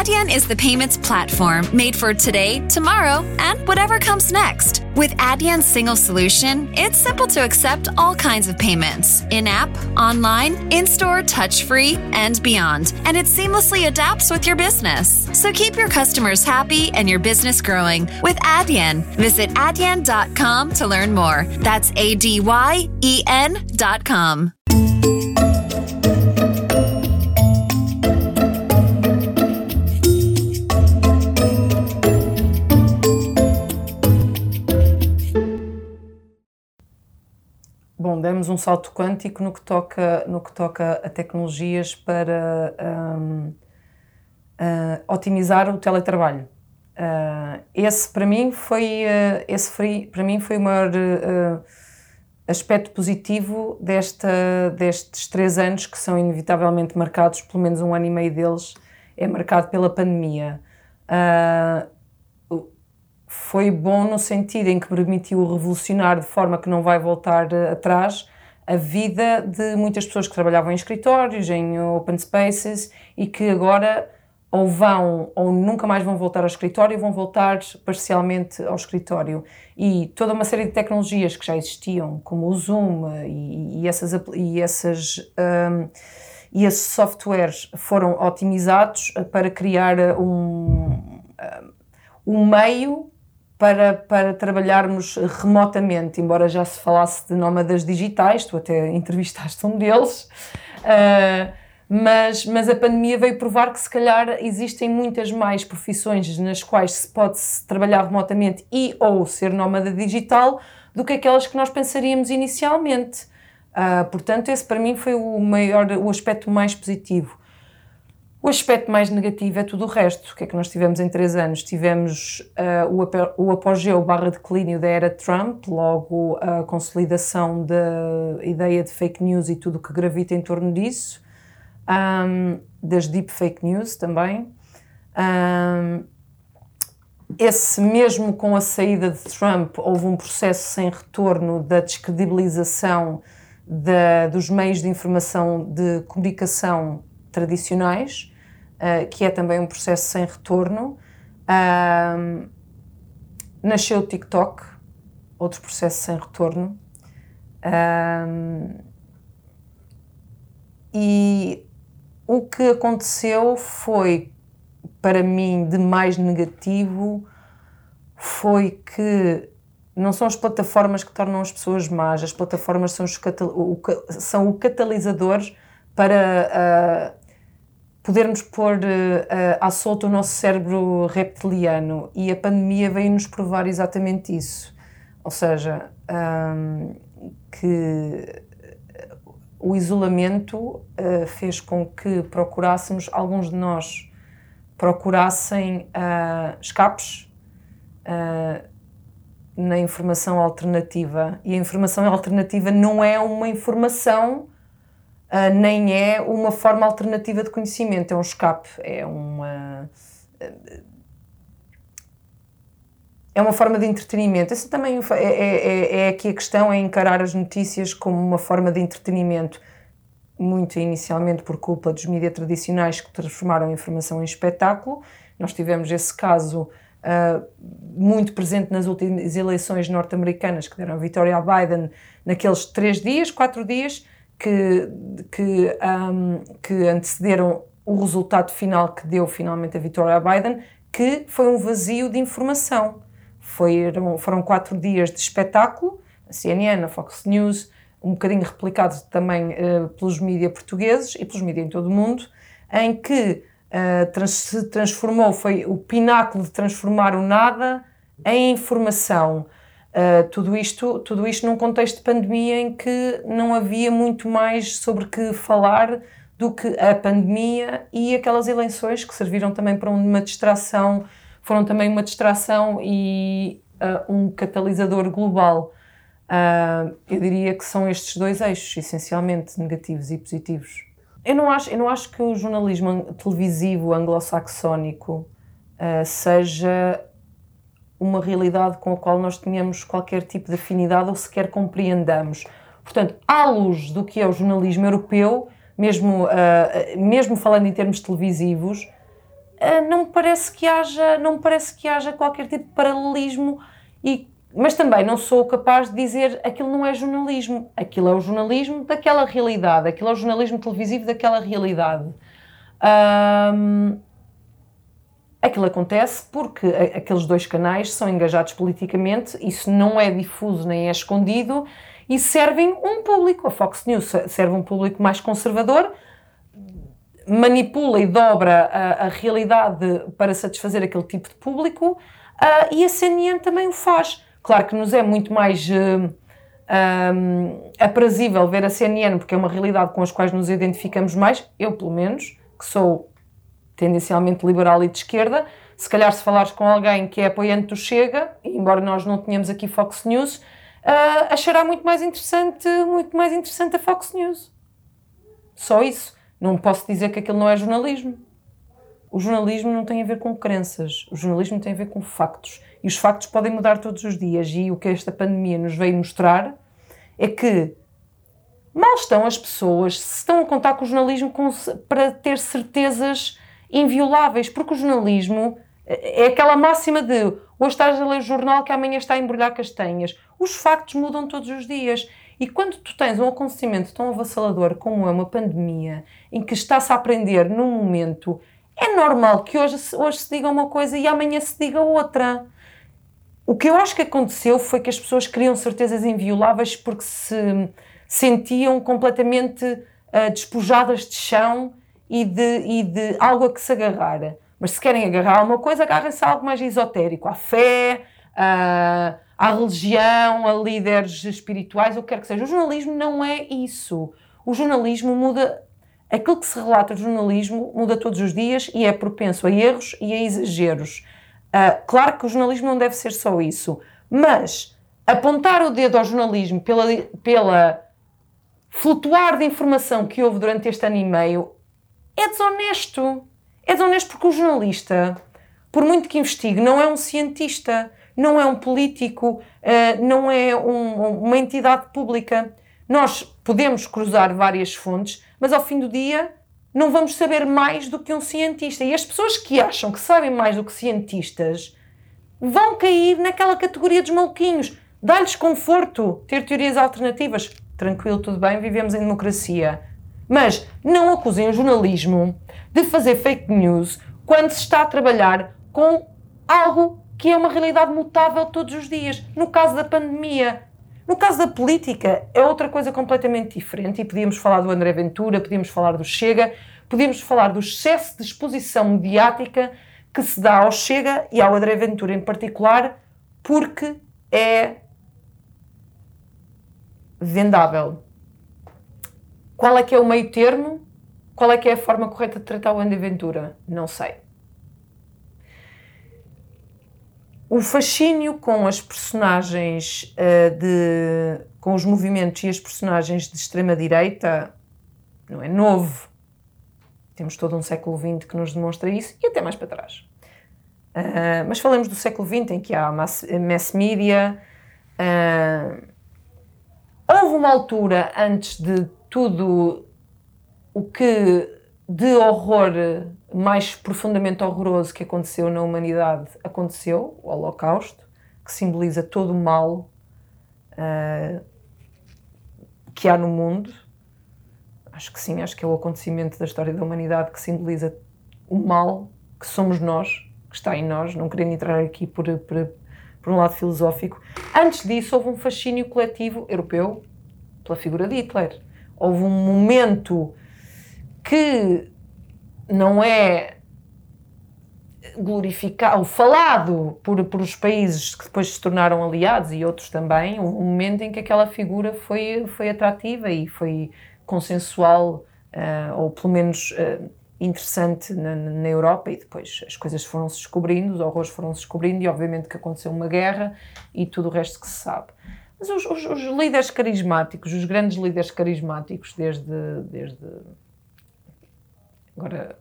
Adyen is the payments platform made for today, tomorrow, and whatever comes next. With Adyen's single solution, it's simple to accept all kinds of payments in app, online, in store, touch free, and beyond. And it seamlessly adapts with your business. So keep your customers happy and your business growing with Adyen. Visit adyen.com to learn more. That's A D Y E N.com. Bom, demos um salto quântico no que toca, no que toca a tecnologias para um, uh, otimizar o teletrabalho. Uh, esse para mim foi uh, esse foi, para mim foi o maior aspecto positivo desta, destes três anos que são inevitavelmente marcados, pelo menos um ano e meio deles é marcado pela pandemia foi bom no sentido em que permitiu revolucionar de forma que não vai voltar eh, atrás a vida de muitas pessoas que trabalhavam em escritórios, em open spaces e que agora ou vão ou nunca mais vão voltar ao escritório, vão voltar parcialmente ao escritório. E toda uma série de tecnologias que já existiam, como o Zoom eh, e, e essas, e, essas, um, e esses softwares foram otimizados para criar um, um meio para, para trabalharmos remotamente, embora já se falasse de nómadas digitais, tu até entrevistaste um deles, uh, mas, mas a pandemia veio provar que se calhar existem muitas mais profissões nas quais se pode -se trabalhar remotamente e ou ser nómada digital do que aquelas que nós pensaríamos inicialmente. Uh, portanto, esse para mim foi o maior, o aspecto mais positivo. O aspecto mais negativo é tudo o resto. O que é que nós tivemos em três anos? Tivemos uh, o, o apogeu barra declínio da era Trump, logo a consolidação da ideia de fake news e tudo o que gravita em torno disso, um, das deep fake news também. Um, esse mesmo com a saída de Trump houve um processo sem retorno da descredibilização da, dos meios de informação de comunicação tradicionais uh, que é também um processo sem retorno. Uh, nasceu o TikTok, outro processo sem retorno. Uh, e o que aconteceu foi, para mim, de mais negativo, foi que não são as plataformas que tornam as pessoas más, as plataformas são, os o, são o catalisador para podermos pôr uh, à solta o nosso cérebro reptiliano e a pandemia veio-nos provar exatamente isso. Ou seja, um, que o isolamento uh, fez com que procurássemos, alguns de nós procurassem uh, escapes uh, na informação alternativa. E a informação alternativa não é uma informação uh, nem é uma forma alternativa de conhecimento, é um escape, é uma. é uma forma de entretenimento. Essa também é, é, é, é aqui a questão, é encarar as notícias como uma forma de entretenimento, muito inicialmente por culpa dos mídias tradicionais que transformaram a informação em espetáculo. Nós tivemos esse caso uh, muito presente nas últimas eleições norte-americanas que deram a vitória a Biden naqueles três dias, quatro dias, que, que, um, que antecederam o resultado final que deu finalmente a vitória Biden, que foi um vazio de informação. Foram, foram quatro dias de espetáculo, a CNN, a Fox News, um bocadinho replicado também uh, pelos mídias portugueses e pelos mídias em todo o mundo, em que uh, trans se transformou, foi o pináculo de transformar o nada em informação. Uh, tudo, isto, tudo isto num contexto de pandemia em que não havia muito mais sobre que falar do que a pandemia e aquelas eleições que serviram também para uma distração, foram também uma distração e uh, um catalisador global. Uh, eu diria que são estes dois eixos, essencialmente negativos e positivos. Eu não acho, eu não acho que o jornalismo televisivo anglo-saxónico seja uma realidade com a qual nós tenhamos qualquer tipo de afinidade ou sequer compreendamos. Portanto, à luz do que é o jornalismo europeu, mesmo, uh, mesmo falando em termos televisivos, uh, não me parece que haja, não parece que haja qualquer tipo de paralelismo e mas também não sou capaz de dizer aquilo não é jornalismo, aquilo é o jornalismo daquela realidade, aquilo é o jornalismo televisivo daquela realidade. Aquilo acontece porque aqueles dois canais são engajados politicamente, isso não é difuso nem é escondido e servem um público. A Fox News serve um público mais conservador, manipula e dobra a, a realidade para satisfazer aquele tipo de público uh, e a CNN também o faz. Claro que nos é muito mais uh, um, aprazível ver a CNN, porque é uma realidade com as quais nos identificamos mais, eu pelo menos, que sou tendencialmente liberal e de esquerda, se calhar se falares com alguém que é apoiante do Chega, embora nós não tenhamos aqui Fox News, uh, achará muito mais interessante, muito mais interessante a Fox News. Só isso. Não posso dizer que aquilo não é jornalismo. O jornalismo não tem a ver com crenças, o jornalismo tem a ver com factos. E os factos podem mudar todos os dias. E o que esta pandemia nos veio mostrar é que mal estão as pessoas se estão a contar com o jornalismo para ter certezas invioláveis, porque o jornalismo é aquela máxima de hoje estás a ler o jornal que amanhã está a embrulhar castanhas. Os factos mudam todos os dias. E quando tu tens um acontecimento tão avassalador como é uma pandemia, em que está-se a aprender num momento, é normal que hoje, hoje se diga uma coisa e amanhã se diga outra. O que eu acho que aconteceu foi que as pessoas queriam certezas invioláveis porque se sentiam completamente uh, despojadas de chão e de, e de algo a que se agarrar. Mas se querem agarrar a uma coisa, agarrem-se a algo mais esotérico, à fé, à, à religião, a líderes espirituais, o que quer que seja. O jornalismo não é isso. O jornalismo muda. Aquilo que se relata do jornalismo muda todos os dias e é propenso a erros e a exageros. Uh, claro que o jornalismo não deve ser só isso, mas apontar o dedo ao jornalismo pela, pela flutuar de informação que houve durante este ano e meio é desonesto. É desonesto porque o jornalista, por muito que investigue, não é um cientista, não é um político, uh, não é um, uma entidade pública. Nós podemos cruzar várias fontes, mas ao fim do dia não vamos saber mais do que um cientista. E as pessoas que acham que sabem mais do que cientistas vão cair naquela categoria dos maluquinhos. Dá-lhes conforto ter teorias alternativas. Tranquilo, tudo bem, vivemos em democracia. Mas não acusem o jornalismo de fazer fake news quando se está a trabalhar com algo que é uma realidade mutável todos os dias. No caso da pandemia, no caso da política, é outra coisa completamente diferente e podíamos falar do André Ventura, podíamos falar do Chega, podíamos falar do excesso de exposição mediática que se dá ao Chega e ao André Ventura em particular, porque é vendável. Qual é que é o meio termo? Qual é que é a forma correta de tratar o André Ventura? Não sei. o fascínio com as personagens uh, de. com os movimentos e as personagens de extrema-direita não é novo. Temos todo um século XX que nos demonstra isso e até mais para trás. Uh, mas falamos do século XX em que há mass, mass media. Uh, houve uma altura antes de tudo o que de horror mais profundamente horroroso que aconteceu na humanidade aconteceu, o Holocausto, que simboliza todo o mal uh, que há no mundo. Acho que sim, acho que é o acontecimento da história da humanidade que simboliza o mal que somos nós, que está em nós, não querendo entrar aqui por, por, por um lado filosófico. Antes disso, houve um fascínio coletivo europeu pela figura de Hitler. Houve um momento que não é glorificado falado por, por os países que depois se tornaram aliados e outros também, um momento em que aquela figura foi, foi atrativa e foi consensual, uh, ou pelo menos uh, interessante na, na, Europa, e depois as coisas foram-se descobrindo, os horrores foram-se descobrindo, e obviamente que aconteceu uma guerra e tudo o resto que se sabe. Mas os, os, os líderes carismáticos, os grandes líderes carismáticos, desde, desde agora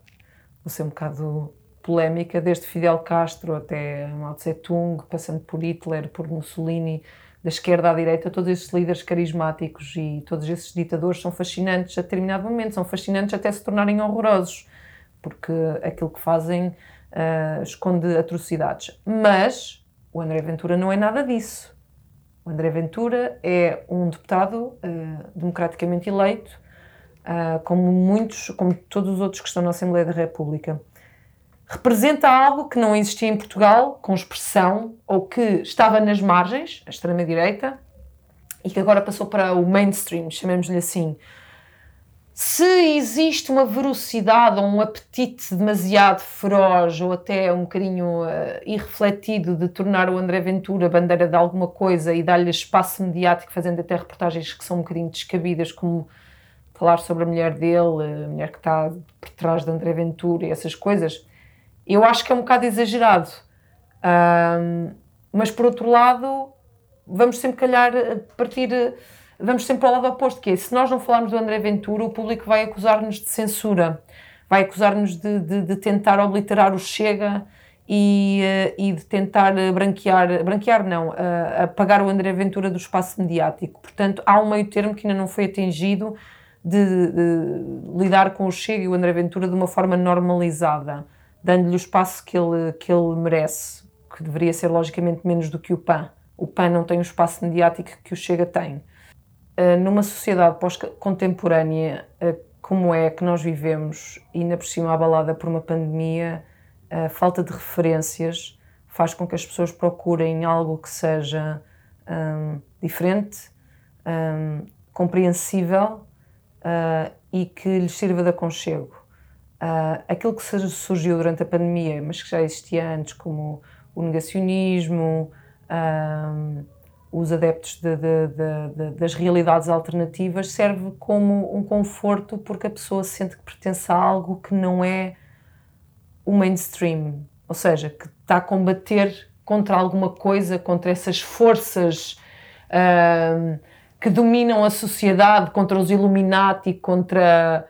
vou ser um bocado polémica, desde Fidel Castro até Mao Tse-tung, passando por Hitler, por Mussolini, da esquerda à direita, todos esses líderes carismáticos e todos esses ditadores são fascinantes a determinado momento, são fascinantes até se tornarem horrorosos, porque aquilo que fazem uh, esconde atrocidades. Mas o André Ventura não é nada disso. O André Ventura é um deputado uh, democraticamente eleito, uh, como muitos, como todos os outros que estão na Assembleia da República. Representa algo que não existia em Portugal, com expressão, ou que estava nas margens, a extrema-direita, e que agora passou para o mainstream, chamemos-lhe assim. Se existe uma velocidade ou um apetite demasiado feroz ou até um bocadinho uh, irrefletido de tornar o André Ventura bandeira de alguma coisa e dar-lhe espaço mediático, fazendo até reportagens que são um bocadinho descabidas, como falar sobre a mulher dele, a mulher que está por trás de André Ventura e essas coisas, eu acho que é um bocado exagerado. Um, mas por outro lado, vamos sempre calhar partir vamos sempre ao lado oposto, que é, se nós não falarmos do André Ventura, o público vai acusar-nos de censura, vai acusar-nos de, de, de, tentar obliterar o Chega e, eh, e de tentar branquear, branquear não, apagar o André Ventura do espaço mediático. Portanto, há um meio termo que ainda não foi atingido de, de lidar com o Chega e o André Ventura de uma forma normalizada, dando-lhe o espaço que ele, que ele merece, que deveria ser logicamente menos do que o PAN. O PAN não tem o espaço mediático que o Chega tem. Eh, numa sociedade pós-contemporânea eh, como é que nós vivemos, e ainda por cima abalada por uma pandemia, a falta de referências faz com que as pessoas procurem algo que seja um, diferente, um, compreensível uh, e que lhes sirva de aconchego. Uh, aquilo que surgiu durante a pandemia, mas que já existia antes, como o negacionismo, um, os adeptos de, de, de, das realidades alternativas serve como um conforto porque a pessoa sente que pertence a algo que não é o mainstream, ou seja, que está a combater contra alguma coisa, contra essas forças uh, que dominam a sociedade, contra os Illuminati, contra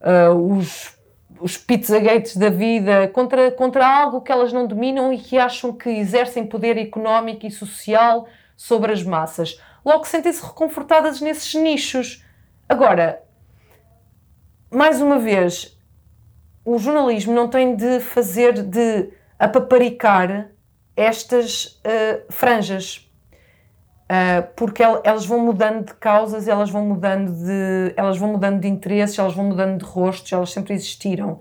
uh, os, os Pizzagates da vida, contra, contra algo que elas não dominam e que acham que exercem poder económico e social sobre as massas. Logo sentem-se reconfortadas nesses nichos. Agora, mais uma vez, o jornalismo não tem de fazer de apaparicar estas uh, franjas. Uh, porque elas vão mudando de causas, elas vão mudando de, elas vão mudando de interesses, elas vão mudando de rostos, elas sempre existiram,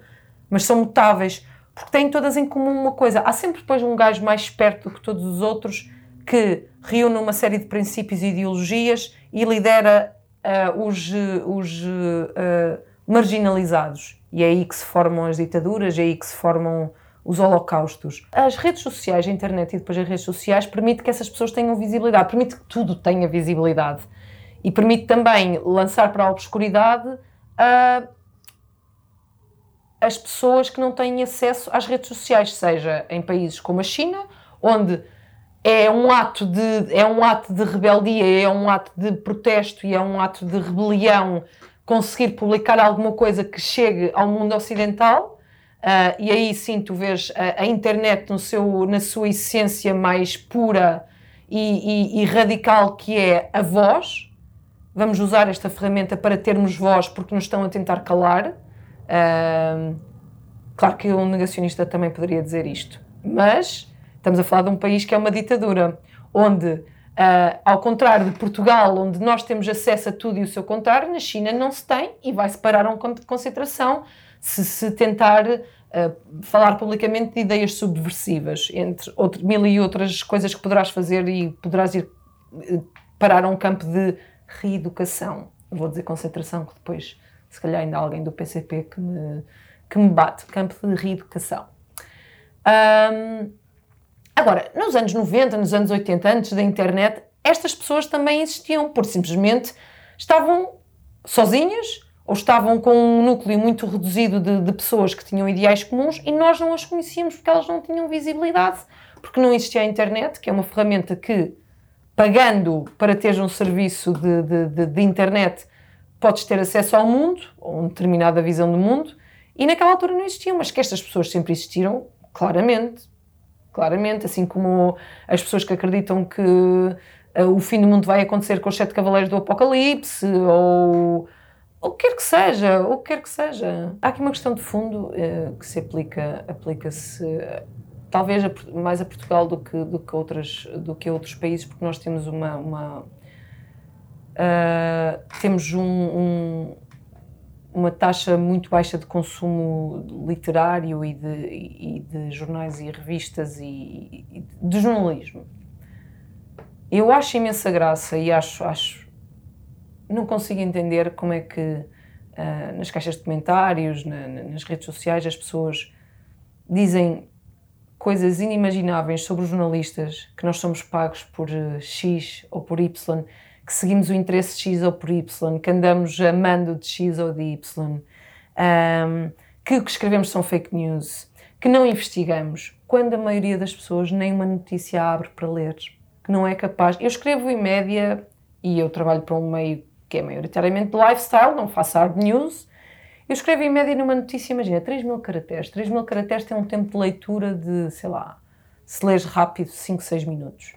mas são mutáveis, porque têm todas em comum uma coisa. Há sempre depois um gajo mais esperto do que todos os outros que reúne uma série de princípios e ideologias e lidera uh, os, os uh, marginalizados. E é aí que se formam as ditaduras, é aí que se formam os holocaustos. As redes sociais, a internet e depois as redes sociais, permite que essas pessoas tenham visibilidade, permite que tudo tenha visibilidade. E permite também lançar para a obscuridade uh, as pessoas que não têm acesso às redes sociais, seja em países como a China, onde é um ato de é um ato de rebeldia, é um ato de protesto e é um ato de rebelião conseguir publicar alguma coisa que chegue ao mundo ocidental. Uh, e aí sim tu vês a, a, internet no seu, na sua essência mais pura e, e, e, radical que é a voz. Vamos usar esta ferramenta para termos voz porque nos estão a tentar calar. Uh, claro que um negacionista também poderia dizer isto, mas Estamos a falar de um país que é uma ditadura, onde, uh, ao contrário de Portugal, onde nós temos acesso a tudo e o seu contrário, na China não se tem e vai separar um campo de concentração se se tentar uh, falar publicamente de ideias subversivas, entre outro, mil e outras coisas que poderás fazer e poderás ir uh, parar a um campo de reeducação. Vou dizer concentração, que depois, se calhar, ainda há alguém do PCP que me, que me bate. Campo de reeducação. Um, Agora, nos anos 90, nos anos 80, antes da internet, estas pessoas também existiam, porque simplesmente estavam sozinhas ou estavam com um núcleo muito reduzido de, de, pessoas que tinham ideais comuns e nós não as conhecíamos porque elas não tinham visibilidade, porque não existia a internet, que é uma ferramenta que, pagando para teres um serviço de, de, de internet, podes ter acesso ao mundo, ou uma determinada visão do mundo, e naquela altura não existiam, mas que estas pessoas sempre existiram, claramente claramente, assim como as pessoas que acreditam que uh, o fim do mundo vai acontecer com os sete cavaleiros do Apocalipse, ou, o que quer que seja, o que quer que seja. Há aqui uma questão de fundo uh, que se aplica, aplica-se talvez a, mais a Portugal do que, do, que outras, do que outros países, porque nós temos uma. uma uh, temos um, um, uma taxa muito baixa de consumo literário e de, e de jornais e revistas e, e, de jornalismo. Eu acho imensa graça e acho, acho não consigo entender como é que uh, nas caixas de comentários, na, nas redes sociais, as pessoas dizem coisas inimagináveis sobre os jornalistas, que nós somos pagos por uh, X ou por Y, que seguimos o interesse X ou por Y, que andamos amando de X ou de Y, um, que o que escrevemos são fake news, que não investigamos, quando a maioria das pessoas nem uma notícia abre para ler, que não é capaz. Eu escrevo em média, e eu trabalho para um meio que é maioritariamente de lifestyle, não faço hard news, eu escrevo em média numa notícia, imagina, 3 mil caracteres. 3 mil caracteres tem um tempo de leitura de, sei lá, se lês rápido, 5, 6 minutos.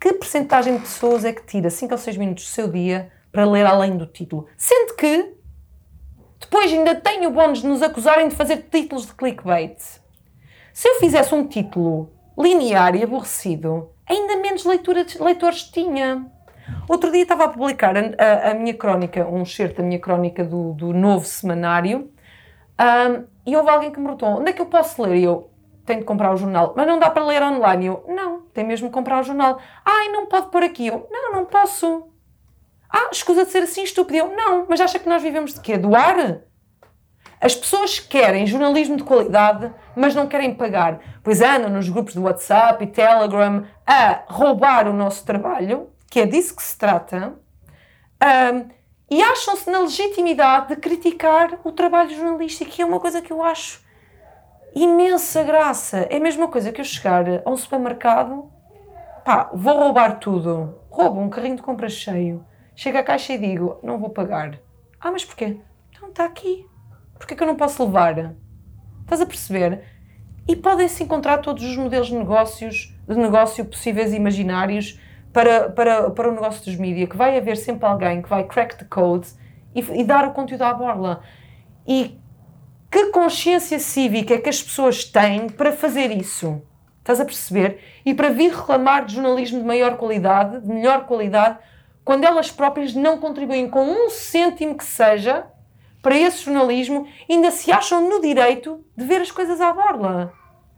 Que percentagem de pessoas é que tira 5 ou 6 minutos do seu dia para ler além do título? Sendo que depois ainda tem o bónus de nos acusarem de fazer títulos de clickbait. Se eu fizesse um título linear e aborrecido, ainda menos leitura, leitores tinha. Outro dia estava a publicar a, a, a minha crónica, um excerto da minha crónica do, do novo semanário, um, e houve alguém que me perguntou: onde é que eu posso ler? E eu tenho de comprar o jornal, mas não dá para ler online. Eu, não, tem mesmo de comprar o jornal. Ai, não pode pôr aqui. Eu, não, não posso. Ah, escusa de ser assim estúpido. Eu, não, mas acha que nós vivemos de quê? Do ar? As pessoas querem jornalismo de qualidade, mas não querem pagar. Pois andam nos grupos do WhatsApp e Telegram a roubar o nosso trabalho que é disso que se trata, um, e acham-se na legitimidade de criticar o trabalho jornalístico, que é uma coisa que eu acho imensa graça. É a mesma coisa que eu chegar a um supermercado, pá, vou roubar tudo, roubo um carrinho de compras cheio, chego à caixa e digo, não vou pagar. Ah, mas porquê? Então está aqui. Porquê que eu não posso levar? Estás a perceber? E podem-se encontrar todos os modelos de negócios, de negócio possíveis e imaginários para, para, para o negócio dos mídias, que vai haver sempre alguém que vai crack the code e, e dar o conteúdo à borla. E que consciência cívica é que as pessoas têm para fazer isso? Estás a perceber? E para vir reclamar de jornalismo de maior qualidade, de melhor qualidade, quando elas próprias não contribuem com um cêntimo que seja para esse jornalismo, ainda se acham no direito de ver as coisas à borla.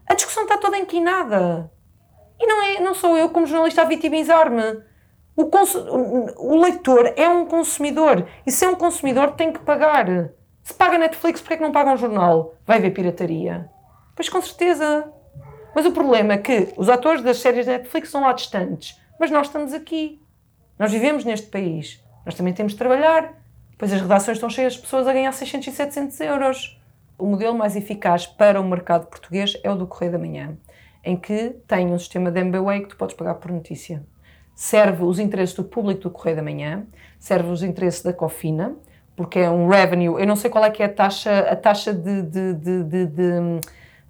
A discussão está toda inquinada. E não, é, não sou eu, como jornalista, a vitimizar-me. O, o, leitor é um consumidor. E se é um consumidor, tem que pagar. Se paga Netflix, porquê é que não paga um jornal? Vai ver pirataria? Pois com certeza. Mas o problema é que os atores das séries Netflix são lá distantes. Mas nós estamos aqui. Nós vivemos neste país. Nós também temos de trabalhar. Pois as redações estão cheias de pessoas a ganhar 600 e 700 euros. O modelo mais eficaz para o mercado português é o do Correio da Manhã em que tem um sistema de MBWay que tu podes pagar por notícia. Serve os interesses do público do Correio da Manhã, serve os interesses da Cofina, porque é um revenue. Eu não sei qual é que é a taxa, a taxa de, de, de, de,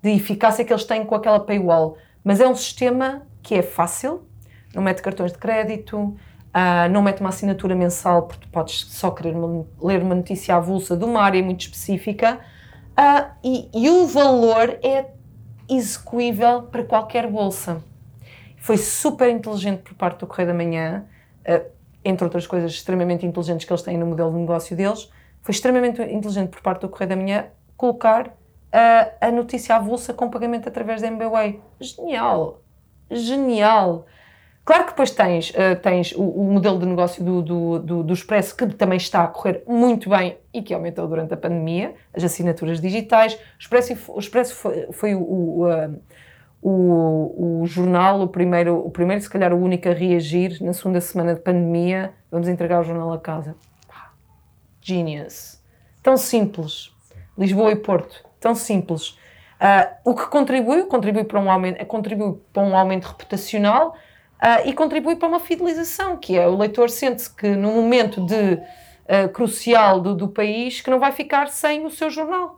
de, eficácia que eles têm com aquela paywall, mas é um sistema que é fácil, não mete cartões de crédito, uh, não mete uma assinatura mensal, porque podes só querer uma, ler uma notícia avulsa de uma área muito específica, uh, e, e o valor é execuível para qualquer bolsa. Foi super inteligente por parte do Correio da Manhã, uh, entre outras coisas extremamente inteligentes que eles têm no modelo de negócio deles, foi extremamente inteligente por parte do Correio da Manhã colocar uh, a notícia avulsa com pagamento através da MBWay. Genial! Genial! Claro que depois tens, uh, tens o, o, modelo de negócio do, do, do, do, Expresso, que também está a correr muito bem e que aumentou durante a pandemia, as assinaturas digitais. O Expresso, o Expresso foi, foi o, o, uh, o, o, jornal, o primeiro, o primeiro, se calhar o único a reagir na segunda semana de pandemia. Vamos entregar o jornal a casa. Genius. Tão simples. Lisboa e Porto. Tão simples. Uh, o que contribui, contribui para um aumento, contribui para um aumento reputacional, uh, e contribui para uma fidelização, que é o leitor sente-se que num momento de uh, crucial do, do país que não vai ficar sem o seu jornal.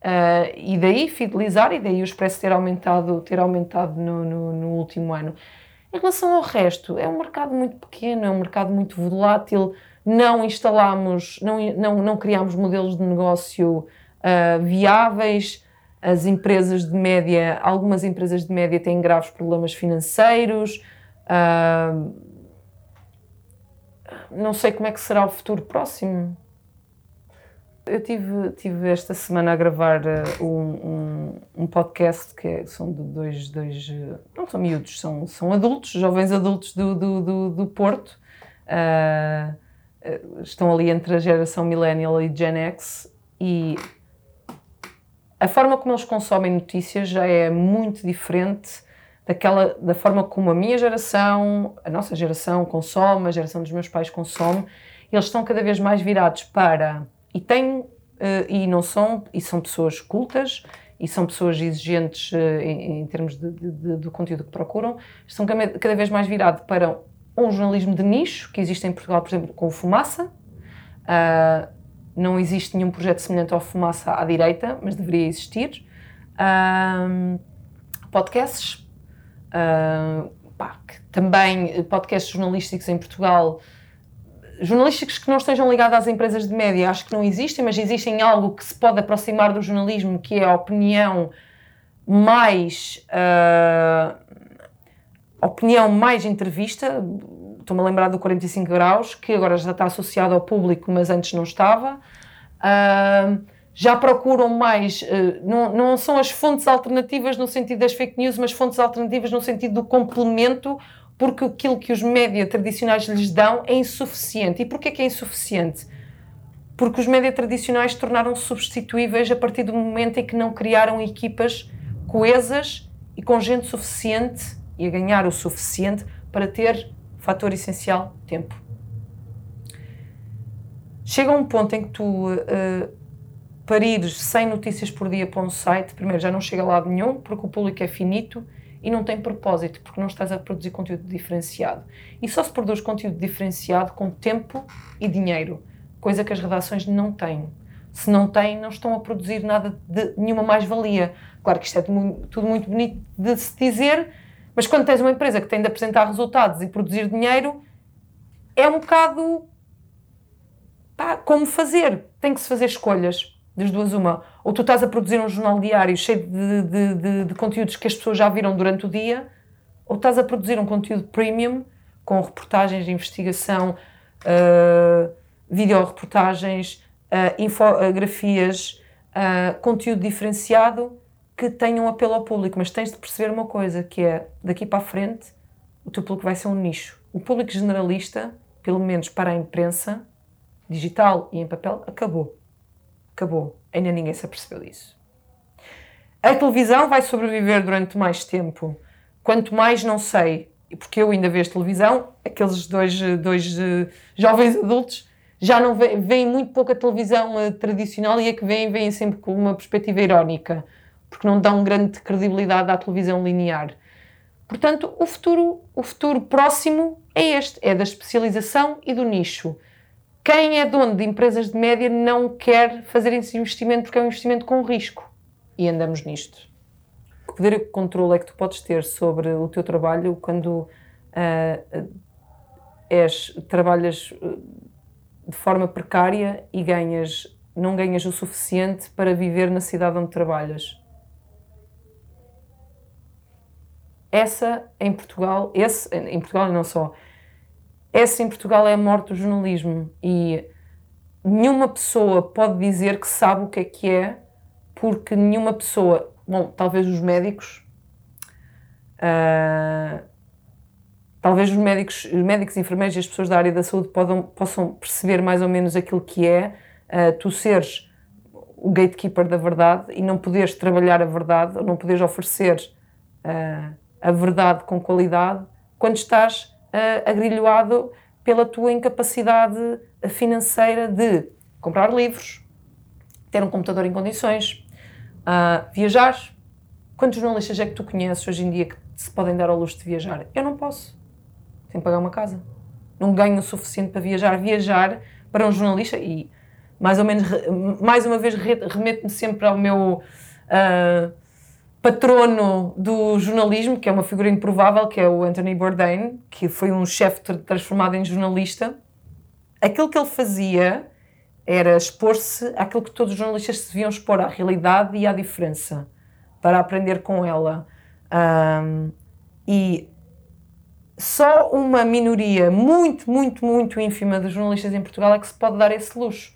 Uh, e daí fidelizar, e daí o Expresso ter aumentado, ter aumentado no, no, no, último ano. Em relação ao resto, é um mercado muito pequeno, é um mercado muito volátil, não instalamos, não, não, não criamos modelos de negócio uh, viáveis, as empresas de média, algumas empresas de média têm graves problemas financeiros, uh, não sei como é que será o futuro próximo. Eu tive, tive esta semana a gravar uh, um, um, um, podcast que é, são de dois, dois, uh, não são miúdos, são, são adultos, jovens adultos do, do, do, do Porto. Uh, estão ali entre a geração millennial e Gen X e a forma como eles consomem notícias já é muito diferente daquela, da forma como a minha geração, a nossa geração consome, a geração dos meus pais consome. Eles estão cada vez mais virados para e têm uh, e não são e são pessoas cultas e são pessoas exigentes uh, em, em, termos de, de, de, do conteúdo que procuram, estão cada vez mais virados para um jornalismo de nicho que existe em Portugal, por exemplo, com o Fumaça. Uh, não existe nenhum projeto semelhante ao Fumaça à direita, mas deveria existir. podcasts, pá, também podcasts jornalísticos em Portugal jornalísticos que não estejam ligados às empresas de média, acho que não existem, mas existem algo que se pode aproximar do jornalismo, que é a opinião mais. Uh, opinião mais entrevista. Estou-me a lembrar do 45 Graus, que agora já está associado ao público, mas antes não estava. Uh, já procuram mais, não, não são as fontes alternativas no sentido das fake news, mas fontes alternativas no sentido do complemento porque aquilo que os média tradicionais lhes dão é insuficiente. E porquê que é insuficiente? Porque os média tradicionais tornaram-se substituíveis a partir do momento em que não criaram equipas coesas e com gente suficiente e a ganhar o suficiente para ter fator essencial, tempo. Chega um ponto em que tu uh, parires 100 notícias por dia para um site, primeiro já não chega a lado nenhum, porque o público é finito, e não tem propósito, porque não estás a produzir conteúdo diferenciado. E só se produz conteúdo diferenciado com tempo e dinheiro, coisa que as redações não têm. Se não têm, não estão a produzir nada de nenhuma mais-valia. Claro que isto é tudo muito bonito de se dizer, mas quando tens uma empresa que tem de apresentar resultados e produzir dinheiro, é um bocado pá, como fazer. Tem que se fazer escolhas das duas uma, ou tu estás a produzir um jornal diário cheio de, de, de, de conteúdos que as pessoas já viram durante o dia, ou estás a produzir um conteúdo premium com reportagens de investigação, uh, videoreportagens, uh, infografias, uh, conteúdo diferenciado que tenham apelo ao público. Mas tens de perceber uma coisa, que é, daqui para a frente, o teu público vai ser um nicho. O público generalista, pelo menos para a imprensa, digital e em papel, acabou. Acabou. Ainda ninguém se apercebeu disso. A televisão vai sobreviver durante mais tempo. Quanto mais não sei, porque eu ainda vejo televisão, aqueles dois, dois uh, jovens adultos já não veem, muito pouco a televisão uh, tradicional e a que veem, veem sempre com uma perspectiva irónica, porque não dão grande credibilidade à televisão linear. Portanto, o futuro, o futuro próximo é este, é da especialização e do nicho. Quem é dono de empresas de média não quer fazer esse investimento porque é um investimento com risco. E andamos nisto. Que poder de controle é que tu podes ter sobre o teu trabalho quando uh, és, trabalhas ah, de forma precária e ganhas, não ganhas o suficiente para viver na cidade onde trabalhas? Essa em Portugal, esse em Portugal e não só, essa em Portugal é a morte do jornalismo. E nenhuma pessoa pode dizer que sabe o que é que é, porque nenhuma pessoa, bom, talvez os médicos, uh, talvez os médicos, os médicos, enfermeiros e as pessoas da área da saúde podam, possam perceber mais ou menos aquilo que é uh, tu seres o gatekeeper da verdade e não poderes trabalhar a verdade, ou não poderes oferecer uh, a verdade com qualidade quando estás uh, agrilhoado pela tua incapacidade financeira de comprar livros, ter um computador em condições, uh, viajar. Quantos jornalistas é que tu conheces hoje em dia que se podem dar ao luxo de viajar? Eu não posso. Tenho que pagar uma casa. Não ganho o suficiente para viajar. Viajar para um jornalista e mais ou menos, mais uma vez, remeto-me sempre ao meu uh, patrono do jornalismo, que é uma figura improvável, que é o Anthony Bourdain, que foi um chefe transformado em jornalista. Aquilo que ele fazia era expor-se àquilo que todos os jornalistas se deviam expor, à realidade e à diferença, para aprender com ela. Um, e só uma minoria muito, muito, muito ínfima de jornalistas em Portugal é que se pode dar esse luxo.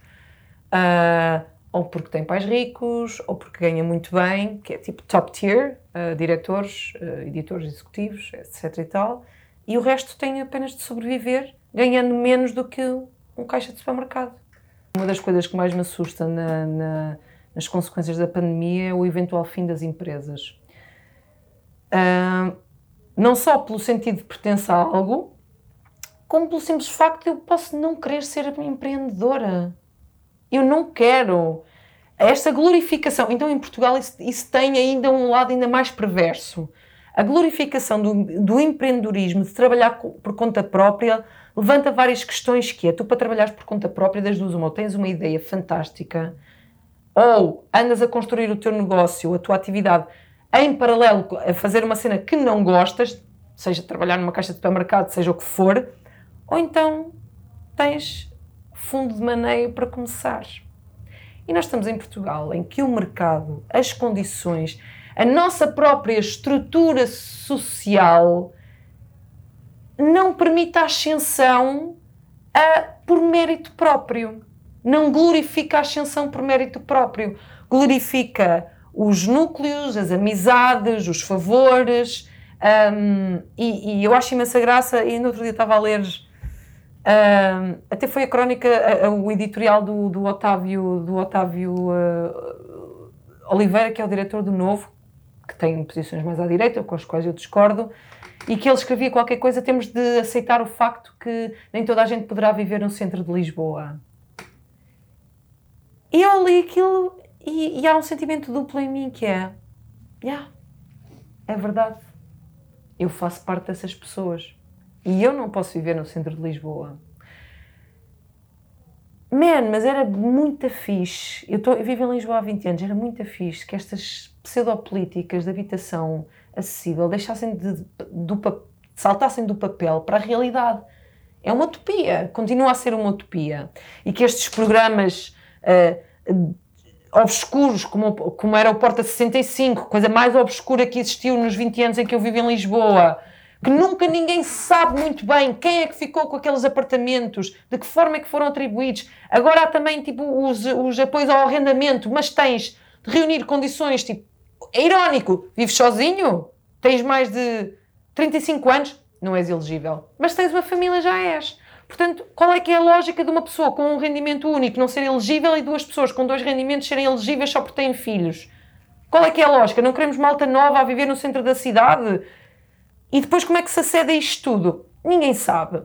Uh, ou porque tem pais ricos, ou porque ganha muito bem, que é tipo top tier, uh, diretores, uh, editores executivos, etc e tal, e o resto tem apenas de sobreviver, ganhando menos do que um caixa de supermercado. Uma das coisas que mais me assusta na, na, nas consequências da pandemia é o eventual fim das empresas. Uh, não só pelo sentido de pertença a algo, como pelo simples facto de eu posso não querer ser empreendedora. Eu não quero esta glorificação. Então, em Portugal, isso, isso tem ainda um lado ainda mais perverso. A glorificação do, do empreendedorismo, de trabalhar por conta própria, levanta várias questões que é, tu para trabalhares por conta própria, das duas uma, ou tens uma ideia fantástica, ou andas a construir o teu negócio, a tua atividade, em paralelo a fazer uma cena que não gostas, seja trabalhar numa caixa de supermercado, seja o que for, ou então tens fundo de maneio para começar. E nós estamos em Portugal, em que o mercado, as condições, a nossa própria estrutura social não permite a ascensão a, por mérito próprio. Não glorifica a ascensão por mérito próprio. Glorifica os núcleos, as amizades, os favores. Um, e, e, eu acho imensa graça. E no outro dia estava a ler Uh, até foi a crónica, o editorial do, do Otávio, do Otávio uh, Oliveira, que é o diretor do Novo, que tem posições mais à direita, com as quais eu discordo, e que ele escrevia qualquer coisa, temos de aceitar o facto que nem toda a gente poderá viver no centro de Lisboa. E eu li aquilo e, e há um sentimento duplo em mim que é, yeah, é verdade, eu faço parte dessas pessoas e eu não posso viver no centro de Lisboa. Man, mas era muito fixe. Eu, tô, eu vivo em Lisboa há 20 anos, era muito fixe que estas pseudopolíticas de habitação acessível deixassem de, do, saltassem do papel para a realidade. É uma utopia, continua a ser uma utopia. E que estes programas uh, obscuros, como, como era o Porta 65, coisa mais obscura que existiu nos 20 anos em que eu vivo em Lisboa, que nunca ninguém sabe muito bem quem é que ficou com aqueles apartamentos, de que forma é que foram atribuídos. Agora há também tipo, os, os apoios ao arrendamento, mas tens de reunir condições, tipo, é irónico, vives sozinho, tens mais de 35 anos, não és elegível. Mas tens uma família, já és. Portanto, qual é que é a lógica de uma pessoa com um rendimento único não ser elegível e duas pessoas com dois rendimentos serem elegíveis só porque têm filhos? Qual é que é a lógica? Não queremos malta nova a viver no centro da cidade? E depois como é que se acede a isto tudo? Ninguém sabe.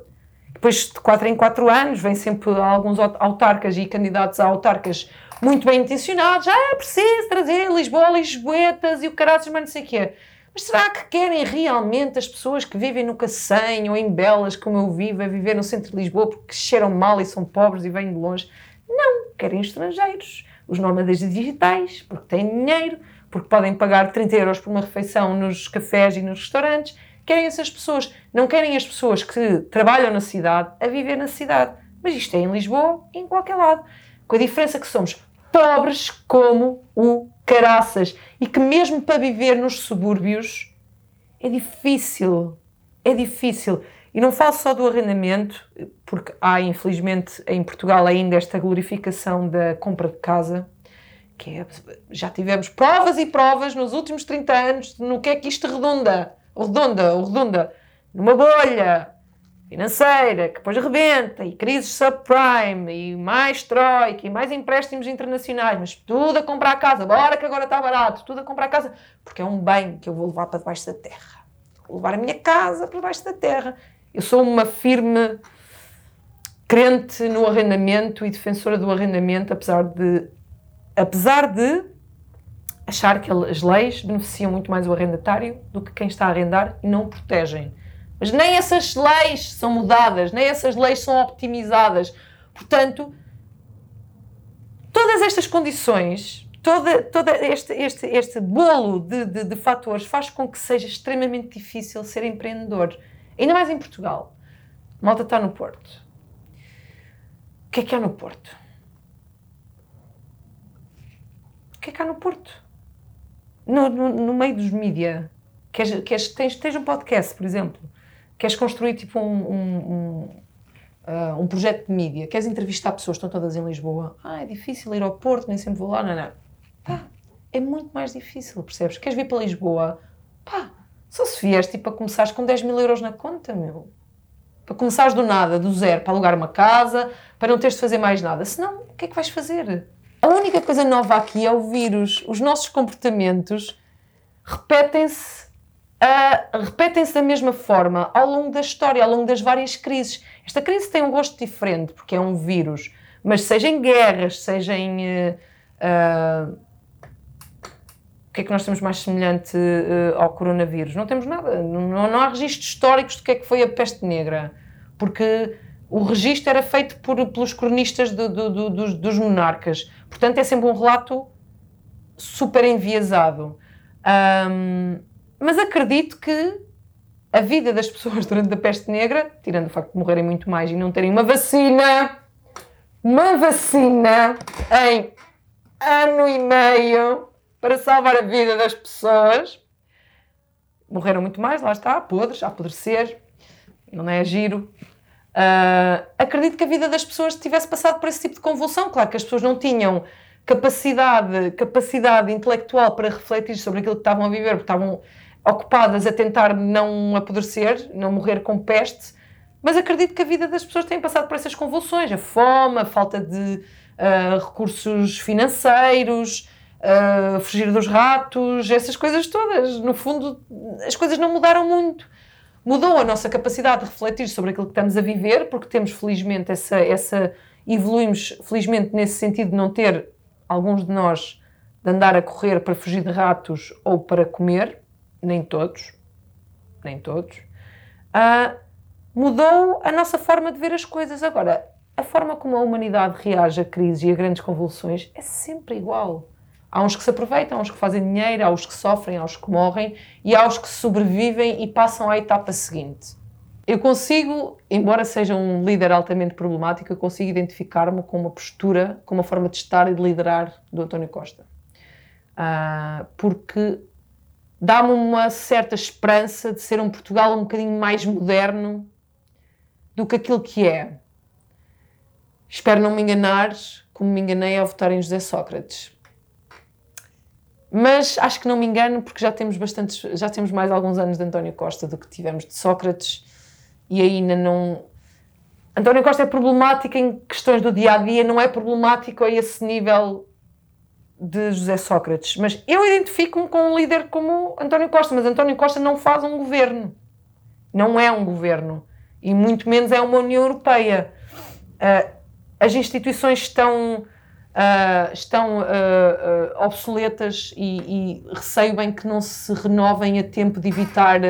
Depois de 4 em 4 anos, vem sempre alguns autarcas e candidatos a autarcas muito bem intencionados. Ah, é preciso trazer Lisboa, Lisboetas e o caraças, mas não sei o quê. Mas será que querem realmente as pessoas que vivem no Cacém ou em Belas, como eu vivo, a viver no centro de Lisboa porque cheiram mal e são pobres e vêm de longe? Não, querem estrangeiros. Os nómadas digitais, porque têm dinheiro, porque podem pagar 30 euros por uma refeição nos cafés e nos restaurantes querem essas pessoas. Não querem as pessoas que trabalham na cidade a viver na cidade. Mas isto é em Lisboa e em qualquer lado. Com a diferença que somos pobres como o caraças. E que mesmo para viver nos subúrbios é difícil. É difícil. E não falo só do arrendamento, porque há, infelizmente, em Portugal ainda esta glorificação da compra de casa, que é, já tivemos provas e provas nos últimos 30 anos no que é que isto redunda ou redonda, ou redonda, numa bolha financeira que depois rebenta, e crises subprime, e mais troika, e mais empréstimos internacionais, mas tudo a comprar casa, bora que agora está barato, tudo a comprar casa, porque é um bem que eu vou levar para debaixo da terra. Vou levar a minha casa para debaixo da terra. Eu sou uma firme crente no arrendamento e defensora do arrendamento, apesar de, apesar de achar que as leis beneficiam muito mais o arrendatário do que quem está a arrendar e não o protegem. Mas nem essas leis são mudadas, nem essas leis são optimizadas. Portanto, todas estas condições, todo toda este, este, este bolo de, de, de fatores faz com que seja extremamente difícil ser empreendedor. Ainda mais em Portugal. Malta está no Porto. O que é que há no Porto? O que é que há no Porto? No, no, meio dos mídia. Queres, queres, tens, tens um podcast, por exemplo. Queres construir tipo um, um, um, uh, um projeto de mídia. Queres entrevistar pessoas estão todas em Lisboa. Ah, é difícil ir ao Porto, nem sempre vou lá. Não, não. Pá, é muito mais difícil, percebes? Queres vir para Lisboa? Pá, só se vieres tipo a começares com 10 mil euros na conta, meu. Para começares do nada, do zero, para alugar uma casa, para não teres de fazer mais nada. Senão, o que é que vais fazer? A única coisa nova aqui é o vírus. Os nossos comportamentos repetem-se uh, repetem-se da mesma forma ao longo da história, ao longo das várias crises. Esta crise tem um gosto diferente, porque é um vírus, mas seja em guerras, seja em. Uh, uh, o que é que nós temos mais semelhante uh, ao coronavírus? Não temos nada. Não, não, há registros históricos do que é que foi a peste negra. Porque o registro era feito por, pelos cronistas do, do, do, dos, dos, monarcas. Portanto, é sempre um relato super enviesado. Um, mas acredito que a vida das pessoas durante a peste negra, tirando o facto de morrerem muito mais e não terem uma vacina, uma vacina em ano e meio para salvar a vida das pessoas, morreram muito mais, lá está, podres, a apodrecer, não é giro. Uh, acredito que a vida das pessoas tivesse passado por esse tipo de convulsão. Claro que as pessoas não tinham capacidade, capacidade intelectual para refletir sobre aquilo que estavam a viver, porque estavam ocupadas a tentar não apodrecer, não morrer com peste, mas acredito que a vida das pessoas tem passado por essas convulsões, a fome, a falta de uh, recursos financeiros, uh, fugir dos ratos, essas coisas todas. No fundo, as coisas não mudaram muito. Mudou a nossa capacidade de refletir sobre aquilo que estamos a viver, porque temos felizmente essa, essa evoluímos felizmente nesse sentido de não ter alguns de nós de andar a correr para fugir de ratos ou para comer, nem todos, nem todos, uh, mudou a nossa forma de ver as coisas. Agora, a forma como a humanidade reage a crises e a grandes convulsões é sempre igual. Há uns que se aproveitam, há uns que fazem dinheiro, há os que sofrem, há os que morrem e há os que sobrevivem e passam à etapa seguinte. Eu consigo, embora seja um líder altamente problemático, eu consigo identificar-me com uma postura, com uma forma de estar e de liderar do António Costa. Uh, porque dá-me uma certa esperança de ser um Portugal um bocadinho mais moderno do que aquilo que é. Espero não me enganar, como me enganei ao votar em José Sócrates. Mas acho que não me engano porque já temos bastantes, já temos mais alguns anos de António Costa do que tivemos de Sócrates e ainda não. António Costa é problemático em questões do dia a dia, não é problemático a esse nível de José Sócrates, mas eu identifico-me com um líder como António Costa, mas António Costa não faz um governo. Não é um governo. E muito menos é uma União Europeia. Uh, as instituições estão, uh, estão uh, obsoletas e, e, receio bem que não se renovem a tempo de evitar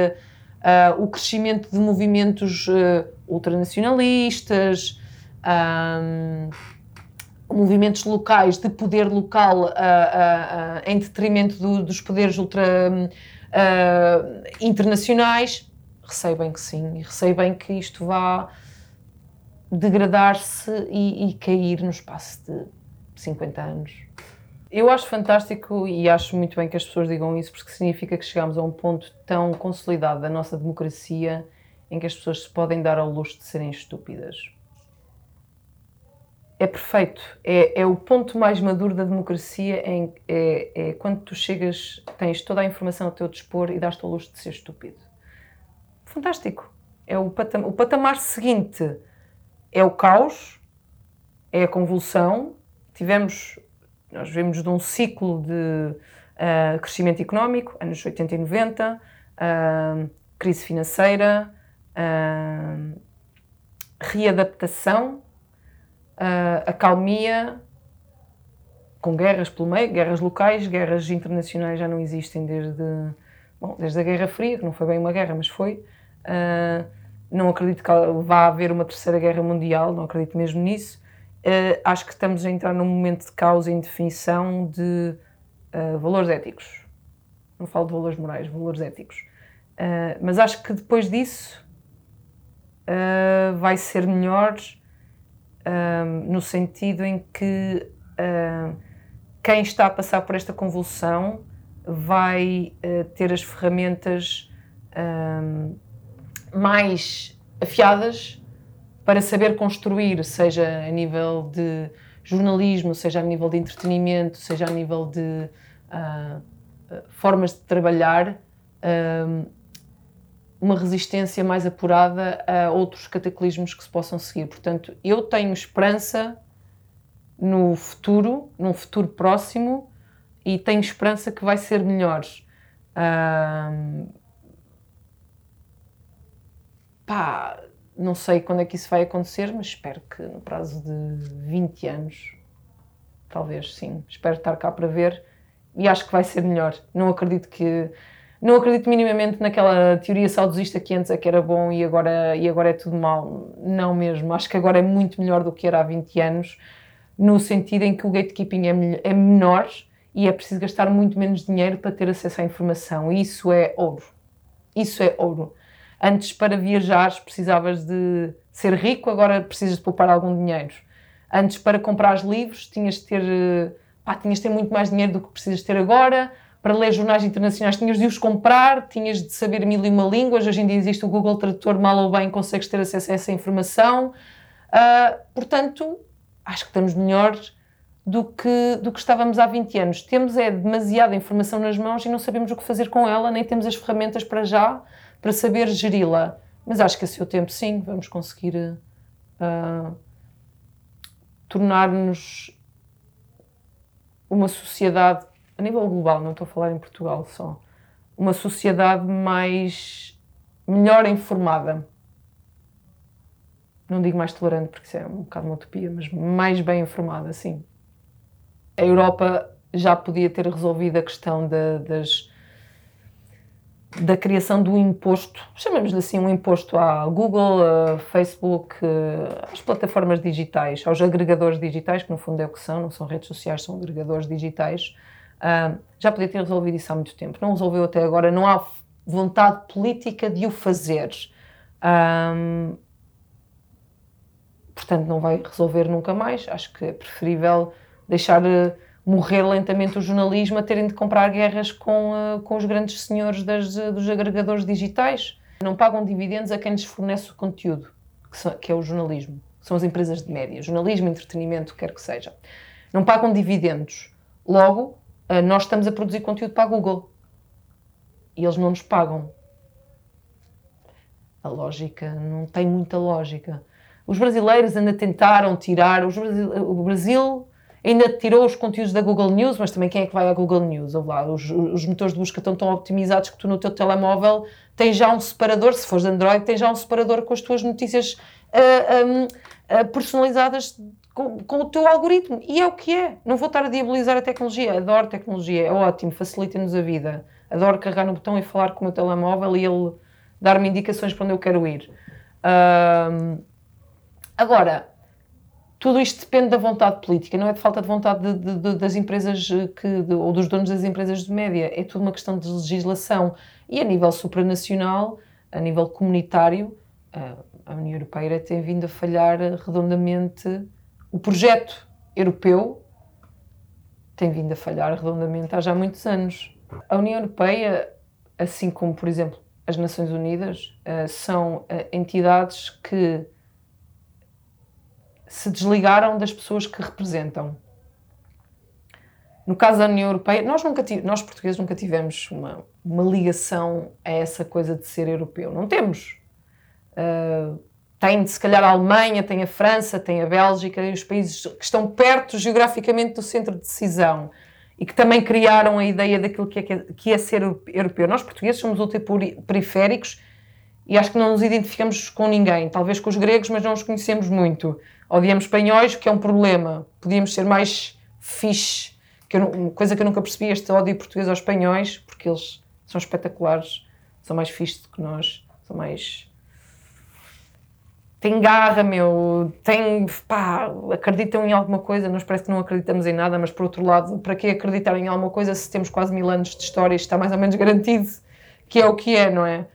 o crescimento de movimentos ultranacionalistas movimentos locais de poder local em detrimento do, dos poderes ultra internacionais, receio bem que sim, e receio bem que isto vá degradar-se e, e, cair no espaço de 50 anos. Eu acho fantástico e acho muito bem que as pessoas digam isso, porque significa que chegamos a um ponto tão consolidado da nossa democracia em que as pessoas se podem dar ao luxo de serem estúpidas é perfeito. É, é o ponto mais maduro da democracia. Em, é, é quando tu chegas, tens toda a informação ao teu dispor e dás-te ao luxo de ser estúpido. Fantástico. É o, o patamar seguinte é o caos, é a convulsão. Tivemos, nós vivemos de um ciclo de uh, crescimento económico, anos 80 e 90, uh, ah, crise financeira, uh, readaptação acalmia com guerras pelo meio, guerras locais, guerras internacionais já não existem desde, bom, desde a Guerra Fria, que não foi bem uma guerra, mas foi. Não acredito que vá haver uma terceira guerra mundial, não acredito mesmo nisso. Uh, acho que estamos a entrar num momento de causa e indefinição de uh, valores éticos. Não falo de valores morais, valores éticos. mas acho que depois disso vai ser melhor no sentido em que quem está a passar por esta convulsão vai uh, ter as ferramentas mais afiadas para saber construir, seja a nível de jornalismo, seja a nível de entretenimento, seja a nível de uh, formas de trabalhar, uma resistência mais apurada a outros cataclismos que se possam seguir. Portanto, eu tenho esperança no futuro, num futuro próximo, e tenho esperança que vai ser melhor. Uh, pá, não sei quando é que isso vai acontecer, mas espero que no prazo de 20 anos, talvez sim, espero estar cá para ver e acho que vai ser melhor. Não acredito que não acredito minimamente naquela teoria saudosista que antes é que era bom e agora, e agora é tudo mal. Não mesmo. Acho que agora é muito melhor do que era há 20 anos no sentido em que o gatekeeping é, é menor e é preciso gastar muito menos dinheiro para ter acesso à informação. E isso é ouro. Isso é ouro. Antes, para viajar, precisavas de ser rico, agora precisas de poupar algum dinheiro. Antes, para comprar livros, tinhas de ter, pá, tinhas de ter muito mais dinheiro do que precisas ter agora. Para ler jornais internacionais, tinhas de os comprar, tinhas de saber mil e uma línguas. Hoje em dia existe o Google Tradutor, mal ou bem, consegues ter acesso a essa informação. Uh, portanto, acho que estamos melhores do que, do que estávamos há 20 anos. Temos é demasiada informação nas mãos e não sabemos o que fazer com ela, nem temos as ferramentas para já para saber geri-la. Mas acho que a seu tempo, sim, vamos conseguir uh, tornar-nos uma sociedade, a nível global, não estou a falar em Portugal só, uma sociedade mais melhor informada não digo mais tolerante, porque isso é um bocado uma utopia, mas mais bem informada, sim. A Europa já podia ter resolvido a questão de, das, da criação do imposto, chamemos-lhe assim, um imposto à Google, a Facebook, às plataformas digitais, aos agregadores digitais, que no fundo é o que são, não são redes sociais, são agregadores digitais. Uh, já podia ter resolvido isso há muito tempo. Não resolveu até agora, não há vontade política de o fazer. Um, portanto não vai resolver nunca mais. Acho que é preferível deixar uh, morrer lentamente o jornalismo a terem de comprar guerras com, uh, com os grandes senhores das, uh, dos agregadores digitais. Não pagam dividendos a quem lhes fornece o conteúdo, que, são, que é o jornalismo. São as empresas de média, jornalismo, entretenimento, quer que seja. Não pagam dividendos. Logo, nós estamos a produzir conteúdo para a Google. E eles não nos pagam. A lógica não tem muita lógica. Os brasileiros ainda tentaram tirar, o Brasil ainda tirou os conteúdos da Google News, mas também quem é que vai à Google News? Lá, os, os, motores de busca estão tão optimizados que tu no teu telemóvel tens já um separador, se fores de Android, tens já um separador com as tuas notícias uh, um, uh, personalizadas com, com, o teu algoritmo. E é o que é. Não vou estar a diabolizar a tecnologia. Adoro tecnologia, é ótimo, facilita-nos a vida. Adoro carregar no botão e falar com o meu telemóvel e ele dar-me indicações para onde eu quero ir. Agora, tudo isto depende da vontade política, não é de falta de vontade de, de, de, das empresas que, ou dos donos das empresas de média, é tudo uma questão de legislação. E a nível supranacional, a nível comunitário, a União Europeia tem vindo a falhar redondamente. O projeto europeu tem vindo a falhar redondamente há já muitos anos. A União Europeia, assim como, por exemplo, as Nações Unidas, eh, são eh, entidades que se desligaram das pessoas que representam. No caso da União Europeia, nós, nunca nós portugueses nunca tivemos uma, uma ligação a essa coisa de ser europeu. Não temos. Uh, tem, se calhar, a Alemanha, tem a França, tem a Bélgica, e os países que estão perto geograficamente do centro de decisão e que também criaram a ideia daquilo que é, que é ser europeu. Nós, portugueses, somos ultraperiféricos e acho que não nos identificamos com ninguém. Talvez com os gregos, mas não os conhecemos muito. Odiamos espanhóis, que é um problema. Podíamos ser mais fixe. Que eu, coisa que eu nunca percebi, este ódio português aos espanhóis, porque eles são espetaculares, são mais fixes do que nós, são mais tem garra, meu, tem, pá, acreditam em alguma coisa, nós parece que não acreditamos em nada, mas por outro lado, para que acreditar em alguma coisa se temos quase mil anos de história está mais ou menos garantido que é o que é, não é?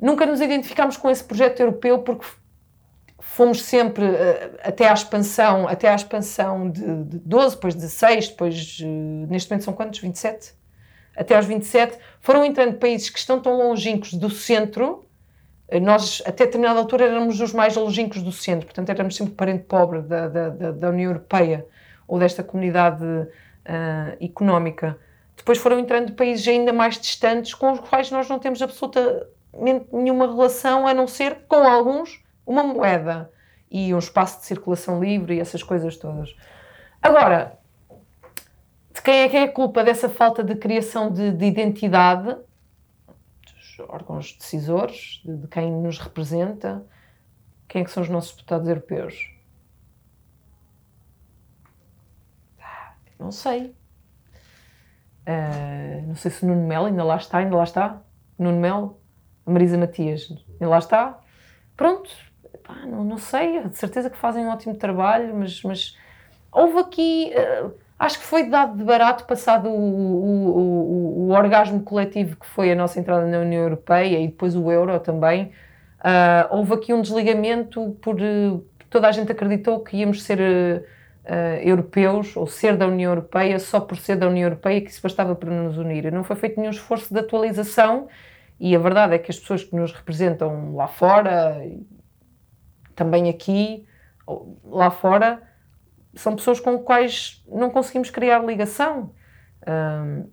nunca nos identificámos com esse projeto europeu porque fomos sempre uh, até à expansão, até à expansão de, de 12, depois 16, depois uh, neste momento são quantos? 27? Até aos 27, foram entrando países que estão tão longínquos do centro nós, até determinada altura, éramos os mais longínquos do centro, portanto, éramos sempre parente pobre da, da, da União Europeia ou desta comunidade uh, económica. Depois foram entrando países ainda mais distantes, com os quais nós não temos absolutamente nenhuma relação, a não ser, com alguns, uma moeda e um espaço de circulação livre e essas coisas todas. Agora, de quem é que é a culpa dessa falta de criação de, de identidade? órgãos decisores, de, de, quem nos representa, quem é que são os nossos deputados europeus? Ah, não sei. Uh, não sei se Nuno Melo ainda lá está, ainda lá está. Nuno Melo, Marisa Matias, ainda lá está. Pronto, pá, não, não sei, de certeza que fazem um ótimo trabalho, mas, mas houve aqui. Uh, Acho que foi dado de barato passado o, o, o, o, orgasmo coletivo que foi a nossa entrada na União Europeia e depois o euro também. Uh, houve aqui um desligamento por uh, toda a gente acreditou que íamos ser uh, europeus ou ser da União Europeia só por ser da União Europeia que isso bastava para nos unir. Não foi feito nenhum esforço de atualização e a verdade é que as pessoas que nos representam lá fora, também aqui, lá fora, são pessoas com quais não conseguimos criar ligação. Um,